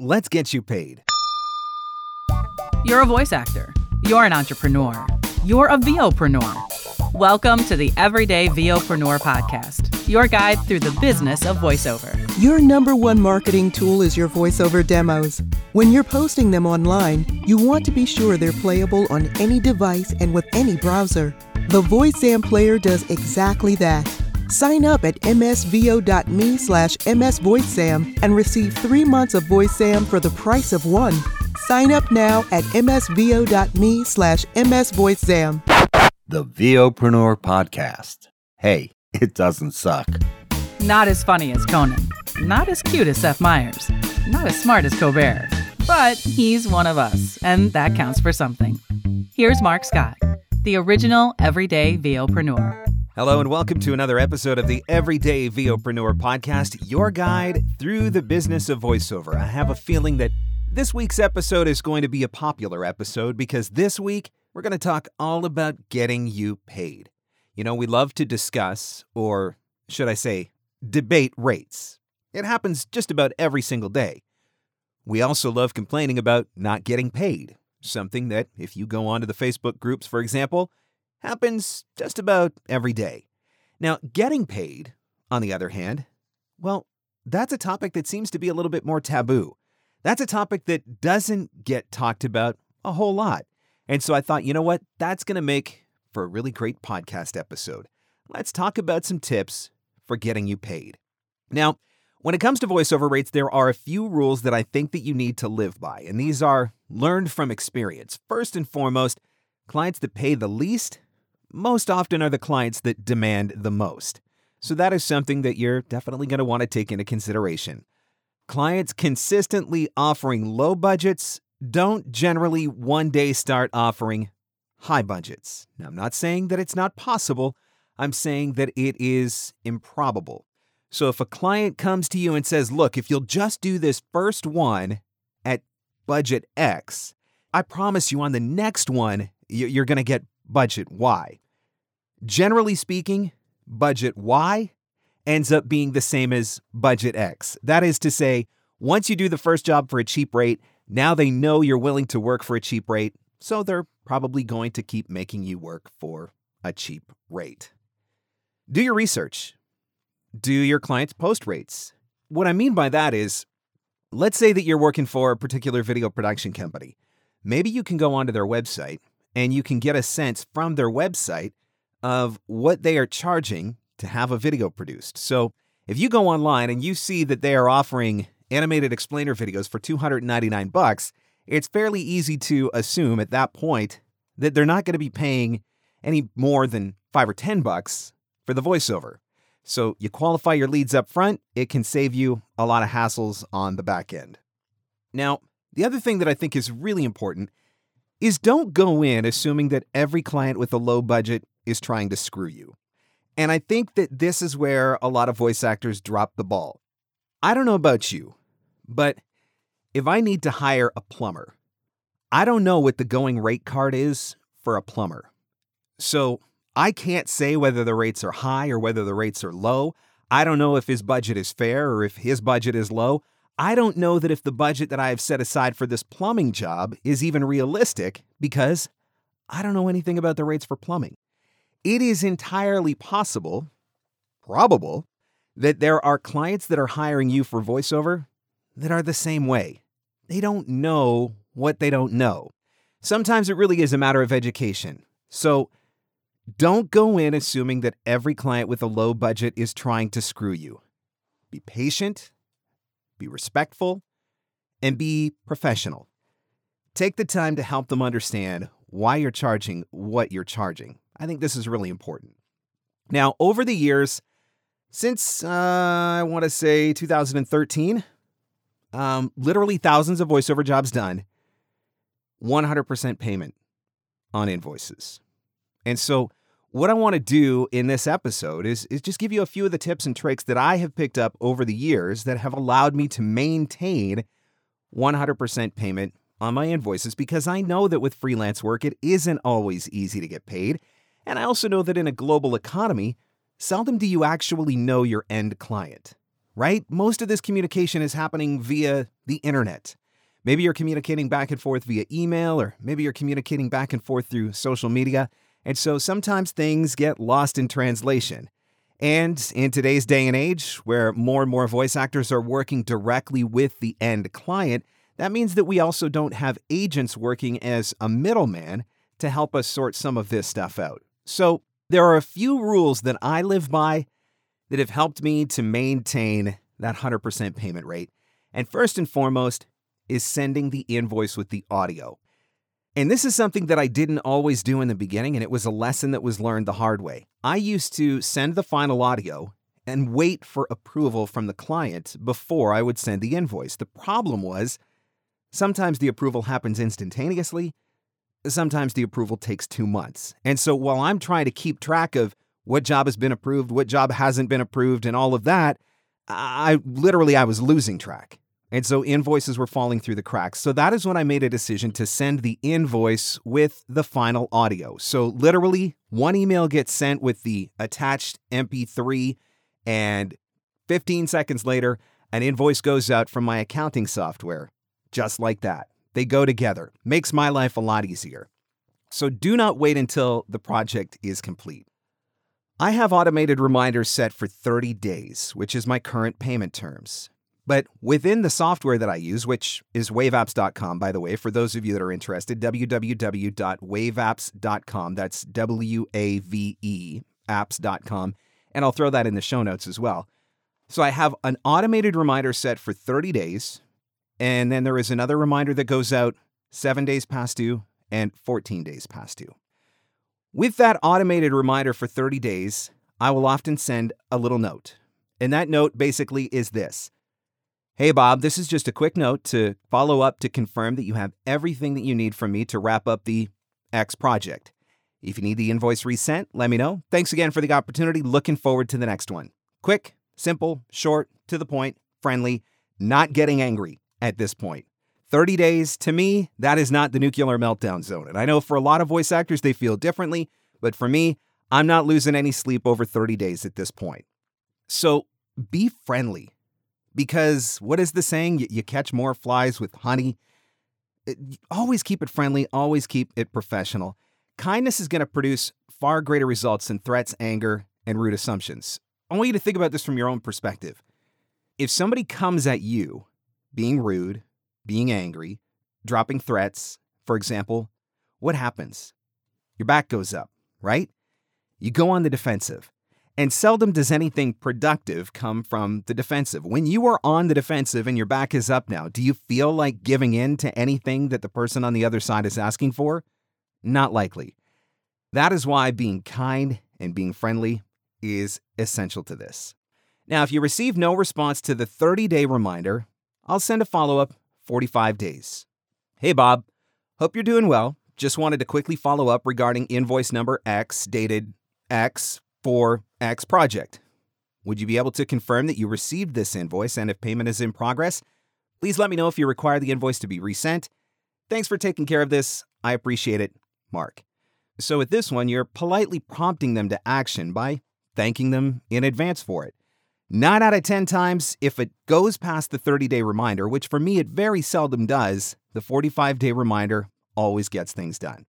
Let's get you paid. You're a voice actor. You're an entrepreneur. You're a VOpreneur. Welcome to the Everyday VOpreneur podcast, your guide through the business of voiceover. Your number one marketing tool is your voiceover demos. When you're posting them online, you want to be sure they're playable on any device and with any browser. The VoiceZam player does exactly that. Sign up at msvo.me slash msvoicezam and receive three months of VoiceZam for the price of one. Sign up now at msvo.me slash msvoicezam. The VOpreneur Podcast. Hey, it doesn't suck. Not as funny as Conan, not as cute as Seth Meyers, not as smart as Colbert, but he's one of us, and that counts for something. Here's Marc Scott, the original everyday VOpreneur. Hello, and welcome to another episode of the Everyday VOpreneur Podcast, your guide through the business of voiceover. I have a feeling that this week's episode is going to be a popular episode because this week we're going to talk all about getting you paid. You know, we love to discuss, or should I say, debate rates. It happens just about every single day. We also love complaining about not getting paid, something that, if you go onto the Facebook groups, for example, happens just about every day. Now, getting paid, on the other hand, well, that's a topic that seems to be a little bit more taboo. That's a topic that doesn't get talked about a whole lot. And so I thought, you know what? That's going to make for a really great podcast episode. Let's talk about some tips for getting you paid. Now, when it comes to voiceover rates, there are a few rules that I think that you need to live by, and these are learned from experience. First and foremost, clients that pay the least most often are the clients that demand the most. So that is something that you're definitely going to want to take into consideration. Clients consistently offering low budgets don't generally one day start offering high budgets. Now, I'm not saying that it's not possible, I'm saying that it is improbable. So if a client comes to you and says, Look, if you'll just do this first one at budget X, I promise you on the next one, you're going to get budget Y. Generally speaking, budget Y ends up being the same as budget X. That is to say, once you do the first job for a cheap rate, now they know you're willing to work for a cheap rate, so they're probably going to keep making you work for a cheap rate. Do your research. Do your clients' post rates. What I mean by that is, let's say that you're working for a particular video production company. Maybe you can go onto their website and you can get a sense from their website of what they are charging to have a video produced. So if you go online and you see that they are offering animated explainer videos for 299 bucks, it's fairly easy to assume at that point that they're not going to be paying any more than 5 or 10 bucks for the voiceover. So you qualify your leads up front, it can save you a lot of hassles on the back end. Now, the other thing that I think is really important is don't go in assuming that every client with a low budget is trying to screw you. And I think that this is where a lot of voice actors drop the ball. I don't know about you, but if I need to hire a plumber, I don't know what the going rate card is for a plumber. So I can't say whether the rates are high or whether the rates are low. I don't know if his budget is fair or if his budget is low. I don't know that if the budget that I have set aside for this plumbing job is even realistic because I don't know anything about the rates for plumbing it is entirely possible, probable, that there are clients that are hiring you for voiceover that are the same way. They don't know what they don't know. Sometimes it really is a matter of education. So don't go in assuming that every client with a low budget is trying to screw you. Be patient, be respectful, and be professional. Take the time to help them understand why you're charging what you're charging. I think this is really important. Now, over the years, since uh, I want to say 2013, um, literally thousands of voiceover jobs done, 100% payment on invoices. And so, what I want to do in this episode is, is just give you a few of the tips and tricks that I have picked up over the years that have allowed me to maintain 100% payment on my invoices because I know that with freelance work, it isn't always easy to get paid. And I also know that in a global economy, seldom do you actually know your end client. right? Most of this communication is happening via the internet. Maybe you're communicating back and forth via email, or maybe you're communicating back and forth through social media. And so sometimes things get lost in translation. And in today's day and age, where more and more voice actors are working directly with the end client, that means that we also don't have agents working as a middleman to help us sort some of this stuff out. So there are a few rules that I live by that have helped me to maintain that 100% payment rate. And first and foremost is sending the invoice with the audio. And this is something that I didn't always do in the beginning, and it was a lesson that was learned the hard way. I used to send the final audio and wait for approval from the client before I would send the invoice. The problem was sometimes the approval happens instantaneously, sometimes the approval takes two months. And so while I'm trying to keep track of what job has been approved, what job hasn't been approved, and all of that, I literally I was losing track. And so invoices were falling through the cracks. So that is when I made a decision to send the invoice with the final audio. So literally, one email gets sent with the attached MP3, and 15 seconds later, an invoice goes out from my accounting software. Just like that. They go together. Makes my life a lot easier. So do not wait until the project is complete. I have automated reminders set for 30 days, which is my current payment terms. But within the software that I use, which is waveapps.com, by the way, for those of you that are interested, www.waveapps.com. That's W A V E apps.com. And I'll throw that in the show notes as well. So I have an automated reminder set for 30 days. And then there is another reminder that goes out seven days past due and 14 days past due. With that automated reminder for 30 days, I will often send a little note. And that note basically is this Hey, Bob, this is just a quick note to follow up to confirm that you have everything that you need from me to wrap up the X project. If you need the invoice resent, let me know. Thanks again for the opportunity. Looking forward to the next one. Quick, simple, short, to the point, friendly, not getting angry at this point. 30 days, to me, that is not the nuclear meltdown zone. And I know for a lot of voice actors, they feel differently, but for me, I'm not losing any sleep over 30 days at this point. So be friendly because what is the saying? You, catch more flies with honey. Uh, it, always keep it friendly, always keep it professional. Kindness is going to produce far greater results than threats, anger, and rude assumptions. I want you to think about this from your own perspective. If somebody comes at you being rude, being angry, dropping threats, for example, what happens? Your back goes up, right? You go on the defensive. And seldom does anything productive come from the defensive. When you are on the defensive and your back is up now, do you feel like giving in to anything that the person on the other side is asking for? Not likely. That is why being kind and being friendly is essential to this. Now, if you receive no response to the 30 day reminder, I'll send a follow up 45 days. Hey, Bob. Hope you're doing well. Just wanted to quickly follow up regarding invoice number X dated X for X project. Would you be able to confirm that you received this invoice and if payment is in progress? Please let me know if you require the invoice to be resent. Thanks for taking care of this. I appreciate it. Marc. So with this one, you're politely prompting them to action by thanking them in advance for it. Nine out of 10 times, if it goes past the 30 day reminder, which for me it very seldom does, the 45 day reminder always gets things done.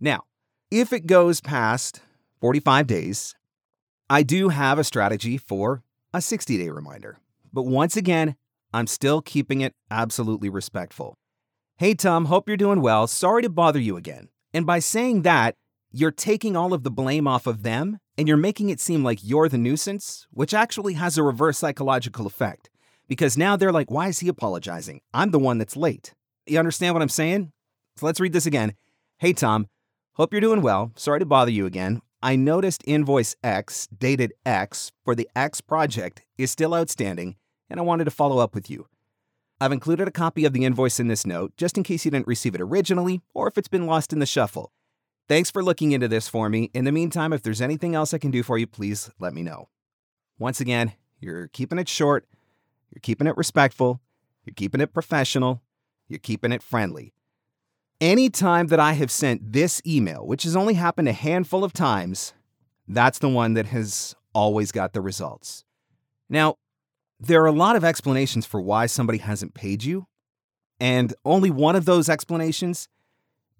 Now, if it goes past 45 days I do have a strategy for a 60 day reminder, but once again, I'm still keeping it absolutely respectful. Hey, Tom, hope you're doing well. Sorry to bother you again. And by saying that, you're taking all of the blame off of them and you're making it seem like you're the nuisance, which actually has a reverse psychological effect. Because now they're like, why is he apologizing? I'm the one that's late. You understand what I'm saying? So let's read this again. Hey, Tom, hope you're doing well. Sorry to bother you again. I noticed invoice X, dated X, for the X project is still outstanding, and I wanted to follow up with you. I've included a copy of the invoice in this note just in case you didn't receive it originally or if it's been lost in the shuffle. Thanks for looking into this for me. In the meantime, if there's anything else I can do for you, please let me know. Once again, you're keeping it short, you're keeping it respectful, you're keeping it professional, you're keeping it friendly. Any time that I have sent this email, which has only happened a handful of times, that's the one that has always got the results. Now, There are a lot of explanations for why somebody hasn't paid you, and only one of those explanations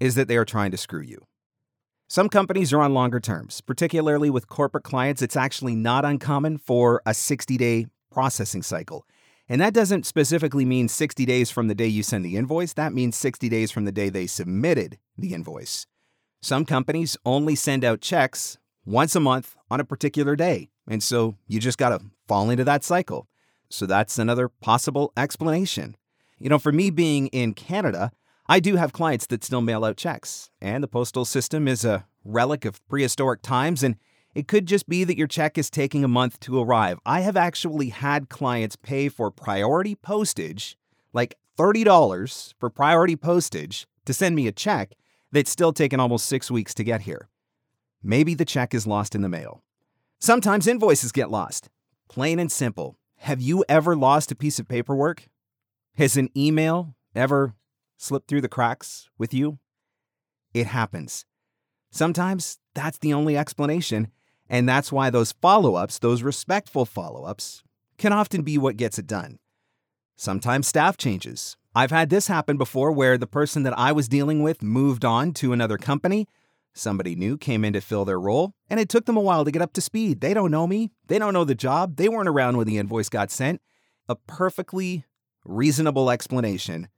is that they are trying to screw you. Some companies are on longer terms, particularly with corporate clients. It's actually not uncommon for a 60 day processing cycle. And that doesn't specifically mean 60 days from the day you send the invoice, that means 60 days from the day they submitted the invoice. Some companies only send out checks once a month on a particular day, and so you just got to fall into that cycle. So that's another possible explanation. You know, for me being in Canada, I do have clients that still mail out checks, and the postal system is a relic of prehistoric times, and it could just be that your check is taking a month to arrive. I have actually had clients pay for priority postage, like $30 for priority postage, to send me a check that's still taken almost six weeks to get here. Maybe the check is lost in the mail. Sometimes invoices get lost. Plain and simple. Have you ever lost a piece of paperwork? Has an email ever slipped through the cracks with you? It happens. Sometimes that's the only explanation, and that's why those follow ups, those respectful follow ups, can often be what gets it done. Sometimes staff changes. I've had this happen before where the person that I was dealing with moved on to another company. Somebody new came in to fill their role, and it took them a while to get up to speed. They don't know me, they don't know the job, they weren't around when the invoice got sent. A perfectly reasonable explanation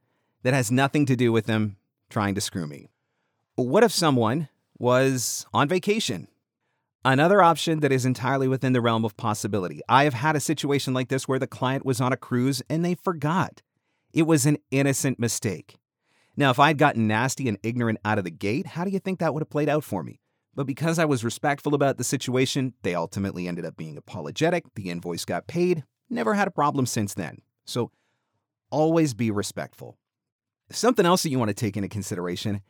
that has nothing to do with them trying to screw me. What if someone was on vacation Another option that is entirely within the realm of possibility. I have had a situation like this where the client was on a cruise and they forgot. It was an innocent mistake. Now, if I'd gotten nasty and ignorant out of the gate, how do you think that would have played out for me? But because I was respectful about the situation, they ultimately ended up being apologetic. The invoice got paid. Never had a problem since then. So always be respectful. Something else that you want to take into consideration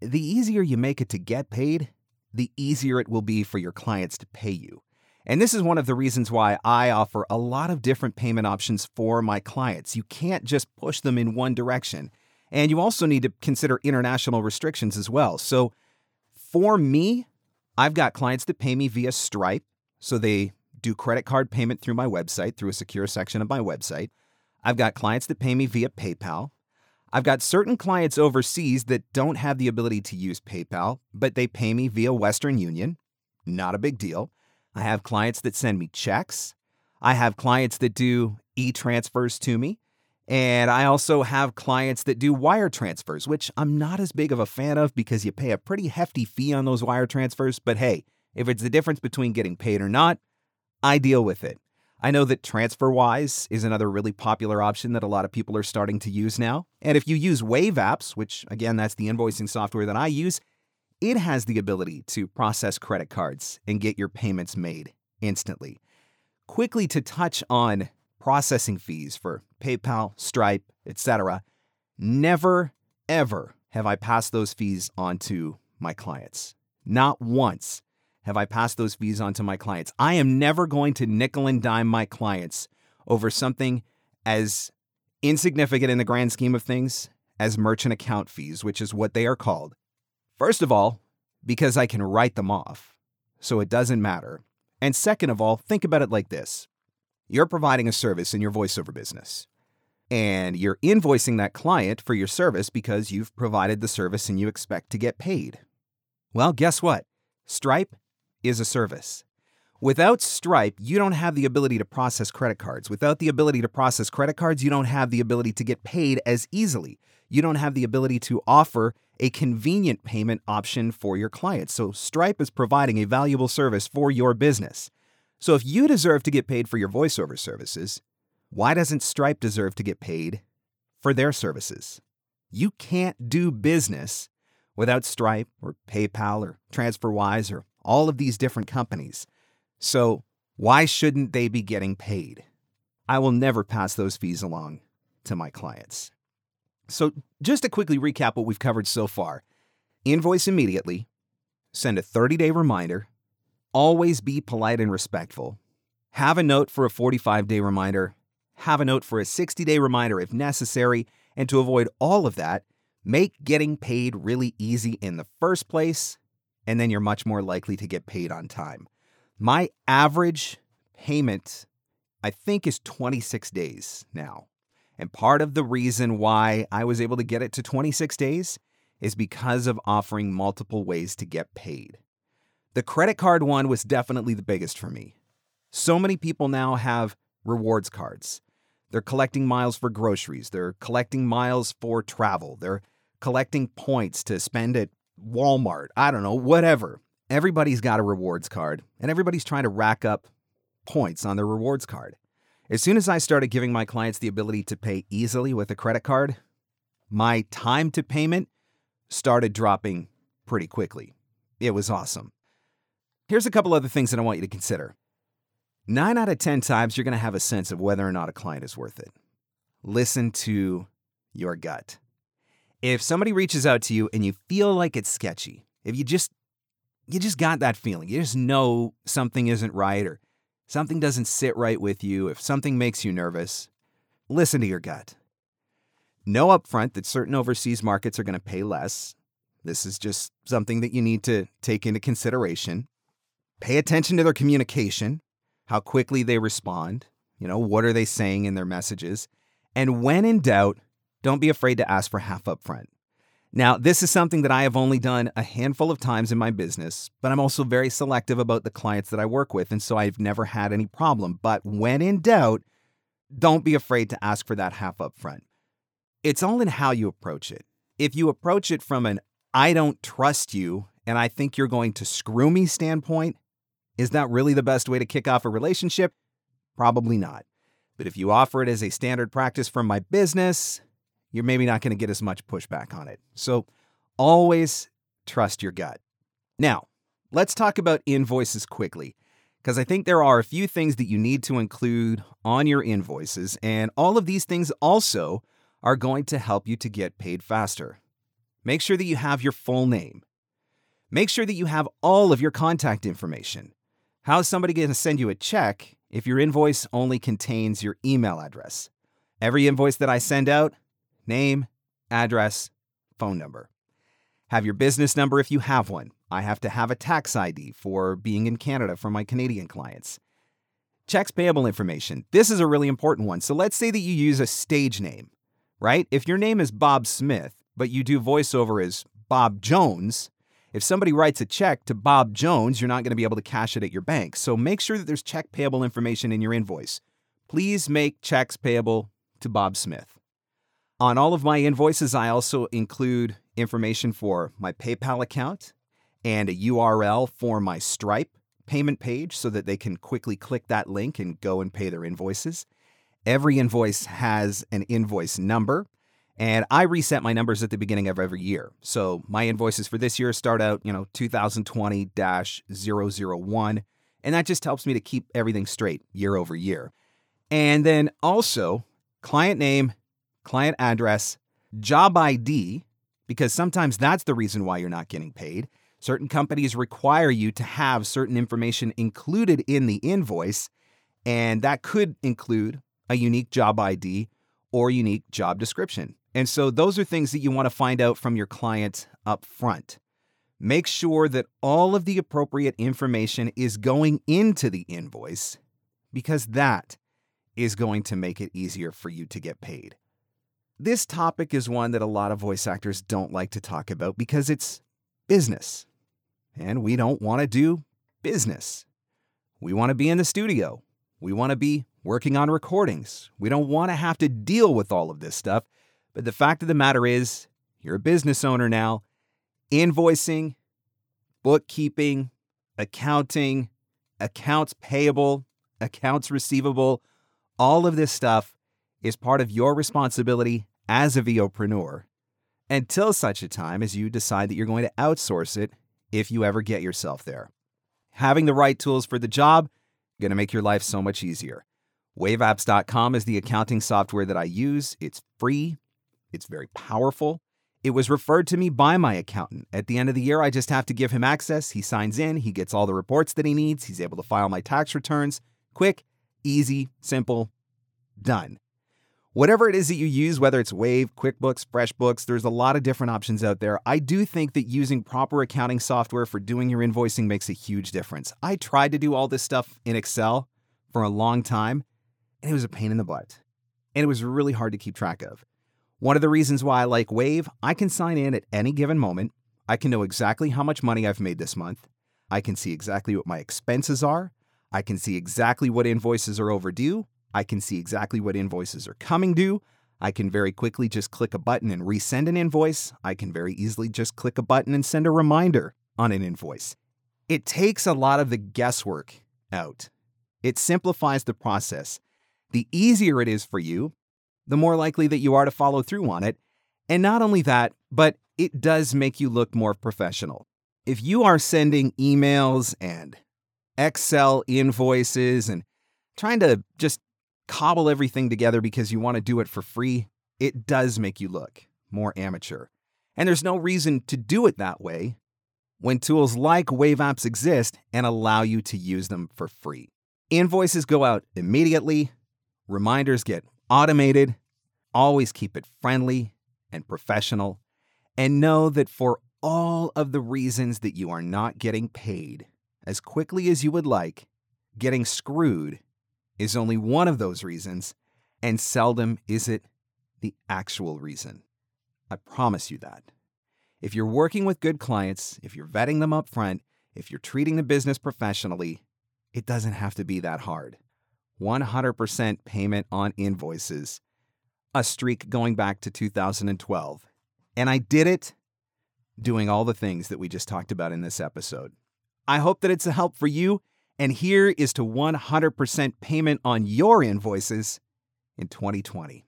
the easier you make it to get paid, the easier it will be for your clients to pay you. And this is one of the reasons why I offer a lot of different payment options for my clients. You can't just push them in one direction. And you also need to consider international restrictions as well. So for me, I've got clients that pay me via Stripe. So they do credit card payment through my website, through a secure section of my website. I've got clients that pay me via PayPal. I've got certain clients overseas that don't have the ability to use PayPal, but they pay me via Western Union. Not a big deal. I have clients that send me checks. I have clients that do e transfers to me. And I also have clients that do wire transfers, which I'm not as big of a fan of because you pay a pretty hefty fee on those wire transfers. But hey, if it's the difference between getting paid or not, I deal with it. I know that TransferWise is another really popular option that a lot of people are starting to use now. And if you use Wave Apps, which again, that's the invoicing software that I use, it has the ability to process credit cards and get your payments made instantly. Quickly to touch on processing fees for PayPal, Stripe, etc. Never ever have I passed those fees on to my clients. Not once have I passed those fees on to my clients. I am never going to nickel and dime my clients over something as insignificant in the grand scheme of things as merchant account fees, which is what they are called. First of all, because I can write them off, so it doesn't matter. And second of all, think about it like this you're providing a service in your voiceover business, and you're invoicing that client for your service because you've provided the service and you expect to get paid. Well, guess what? Stripe is a service. Without Stripe, you don't have the ability to process credit cards. Without the ability to process credit cards, you don't have the ability to get paid as easily. You don't have the ability to offer a convenient payment option for your clients. So, Stripe is providing a valuable service for your business. So, if you deserve to get paid for your voiceover services, why doesn't Stripe deserve to get paid for their services? You can't do business without Stripe or PayPal or TransferWise or all of these different companies. So, why shouldn't they be getting paid? I will never pass those fees along to my clients. So, just to quickly recap what we've covered so far invoice immediately, send a 30 day reminder, always be polite and respectful, have a note for a 45 day reminder, have a note for a 60 day reminder if necessary, and to avoid all of that, make getting paid really easy in the first place and then you're much more likely to get paid on time. My average payment I think, is 26 days now. And part of the reason why I was able to get it to 26 days is because of offering multiple ways to get paid. The credit card one was definitely the biggest for me. So many people now have rewards cards. They're collecting miles for groceries, they're collecting miles for travel, they're collecting points to spend at Walmart, I don't know, whatever. Everybody's got a rewards card, and everybody's trying to rack up points on their rewards card. As soon as I started giving my clients the ability to pay easily with a credit card, my time to payment started dropping pretty quickly. It was awesome. Here's a couple other things that I want you to consider. Nine out of 10 times, you're going to have a sense of whether or not a client is worth it. Listen to your gut. If somebody reaches out to you and you feel like it's sketchy, if you just you just got that feeling, you just know something isn't right or something doesn't sit right with you, if something makes you nervous, listen to your gut. Know upfront that certain overseas markets are going to pay less. This is just something that you need to take into consideration. Pay attention to their communication, how quickly they respond, you know, what are they saying in their messages? And when in doubt, don't be afraid to ask for half up front. Now, this is something that I have only done a handful of times in my business, but I'm also very selective about the clients that I work with, and so I've never had any problem. But when in doubt, don't be afraid to ask for that half up front. It's all in how you approach it. If you approach it from an I don't trust you and I think you're going to screw me standpoint, is that really the best way to kick off a relationship? Probably not. But if you offer it as a standard practice from my business, you're maybe not going to get as much pushback on it. So always trust your gut. Now, let's talk about invoices quickly, because I think there are a few things that you need to include on your invoices, and all of these things also are going to help you to get paid faster. Make sure that you have your full name. Make sure that you have all of your contact information. How is somebody going to send you a check if your invoice only contains your email address? Every invoice that I send out, name, address, phone number. Have your business number if you have one. I have to have a tax ID for being in Canada for my Canadian clients. Checks payable information. This is a really important one. So let's say that you use a stage name, right? If your name is Bob Smith, but you do voiceover as Bob Jones, if somebody writes a check to Bob Jones, you're not going to be able to cash it at your bank. So make sure that there's check payable information in your invoice. Please make checks payable to Bob Smith. On all of my invoices, I also include information for my PayPal account and a URL for my Stripe payment page so that they can quickly click that link and go and pay their invoices. Every invoice has an invoice number, and I reset my numbers at the beginning of every year. So my invoices for this year start out, you know, 2020 001, and that just helps me to keep everything straight year over year. And then also, client name client address, job ID, because sometimes that's the reason why you're not getting paid. Certain companies require you to have certain information included in the invoice, and that could include a unique job ID or unique job description. And so those are things that you want to find out from your client up front. Make sure that all of the appropriate information is going into the invoice because that is going to make it easier for you to get paid. This topic is one that a lot of voice actors don't like to talk about because it's business. And we don't want to do business. We want to be in the studio. We want to be working on recordings. We don't want to have to deal with all of this stuff. But the fact of the matter is, you're a business owner now. Invoicing, bookkeeping, accounting, accounts payable, accounts receivable, all of this stuff is part of your responsibility as a VOpreneur until such a time as you decide that you're going to outsource it if you ever get yourself there. Having the right tools for the job going to make your life so much easier. WaveApps.com is the accounting software that I use. It's free, it's very powerful. It was referred to me by my accountant. At the end of the year, I just have to give him access. He signs in, he gets all the reports that he needs, he's able to file my tax returns. Quick, easy, simple, done whatever it is that you use, whether it's Wave, QuickBooks, FreshBooks, there's a lot of different options out there. I do think that using proper accounting software for doing your invoicing makes a huge difference. I tried to do all this stuff in Excel for a long time, and it was a pain in the butt. And it was really hard to keep track of. One of the reasons why I like Wave, I can sign in at any given moment. I can know exactly how much money I've made this month. I can see exactly what my expenses are. I can see exactly what invoices are overdue. I can see exactly what invoices are coming due. I can very quickly just click a button and resend an invoice. I can very easily just click a button and send a reminder on an invoice. It takes a lot of the guesswork out. It simplifies the process. The easier it is for you, the more likely that you are to follow through on it. And not only that, but it does make you look more professional. If you are sending emails and Excel invoices and trying to just cobble everything together because you want to do it for free, it does make you look more amateur. And there's no reason to do it that way when tools like Wave Apps exist and allow you to use them for free. Invoices go out immediately, reminders get automated. Always keep it friendly and professional, and know that for all of the reasons that you are not getting paid as quickly as you would like, getting screwed is only one of those reasons, and seldom is it the actual reason. I promise you that. If you're working with good clients, if you're vetting them up front, if you're treating the business professionally, it doesn't have to be that hard. 100% payment on invoices, a streak going back to 2012. And I did it doing all the things that we just talked about in this episode. I hope that it's a help for you and here is to 100% payment on your invoices in 2020.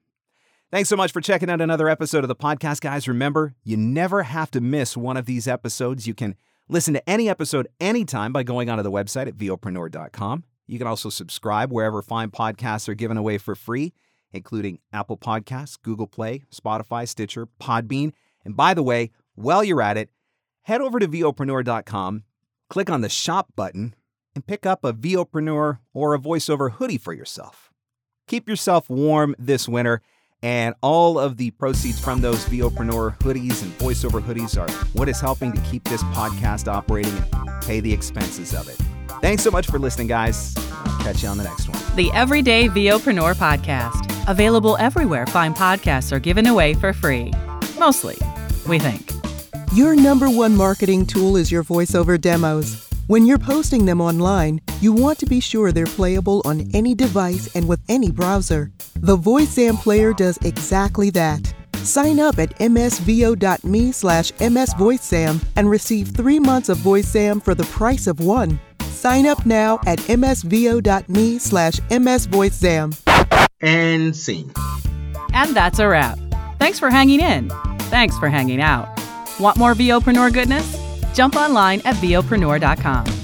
Thanks so much for checking out another episode of the podcast, guys. Remember, you never have to miss one of these episodes. You can listen to any episode anytime by going onto the website at vopreneur.com. You can also subscribe wherever fine podcasts are given away for free, including Apple Podcasts, Google Play, Spotify, Stitcher, Podbean. And by the way, while you're at it, head over to vopreneur.com, click on the shop button and pick up a Vopreneur or a voiceover hoodie for yourself. Keep yourself warm this winter, and all of the proceeds from those Vopreneur hoodies and voiceover hoodies are what is helping to keep this podcast operating and pay the expenses of it. Thanks so much for listening, guys. I'll catch you on the next one. The Everyday Vopreneur Podcast. Available everywhere fine podcasts are given away for free. Mostly, we think. Your number one marketing tool is your voiceover demos. When you're posting them online, you want to be sure they're playable on any device and with any browser. The VoiceZam player does exactly that. Sign up at msvo.me slash msvoicezam and receive three months of VoiceZam for the price of one. Sign up now at msvo.me slash msvoicezam. And scene. And that's a wrap. Thanks for hanging in. Thanks for hanging out. Want more Vopreneur goodness? Jump online at vopreneur.com.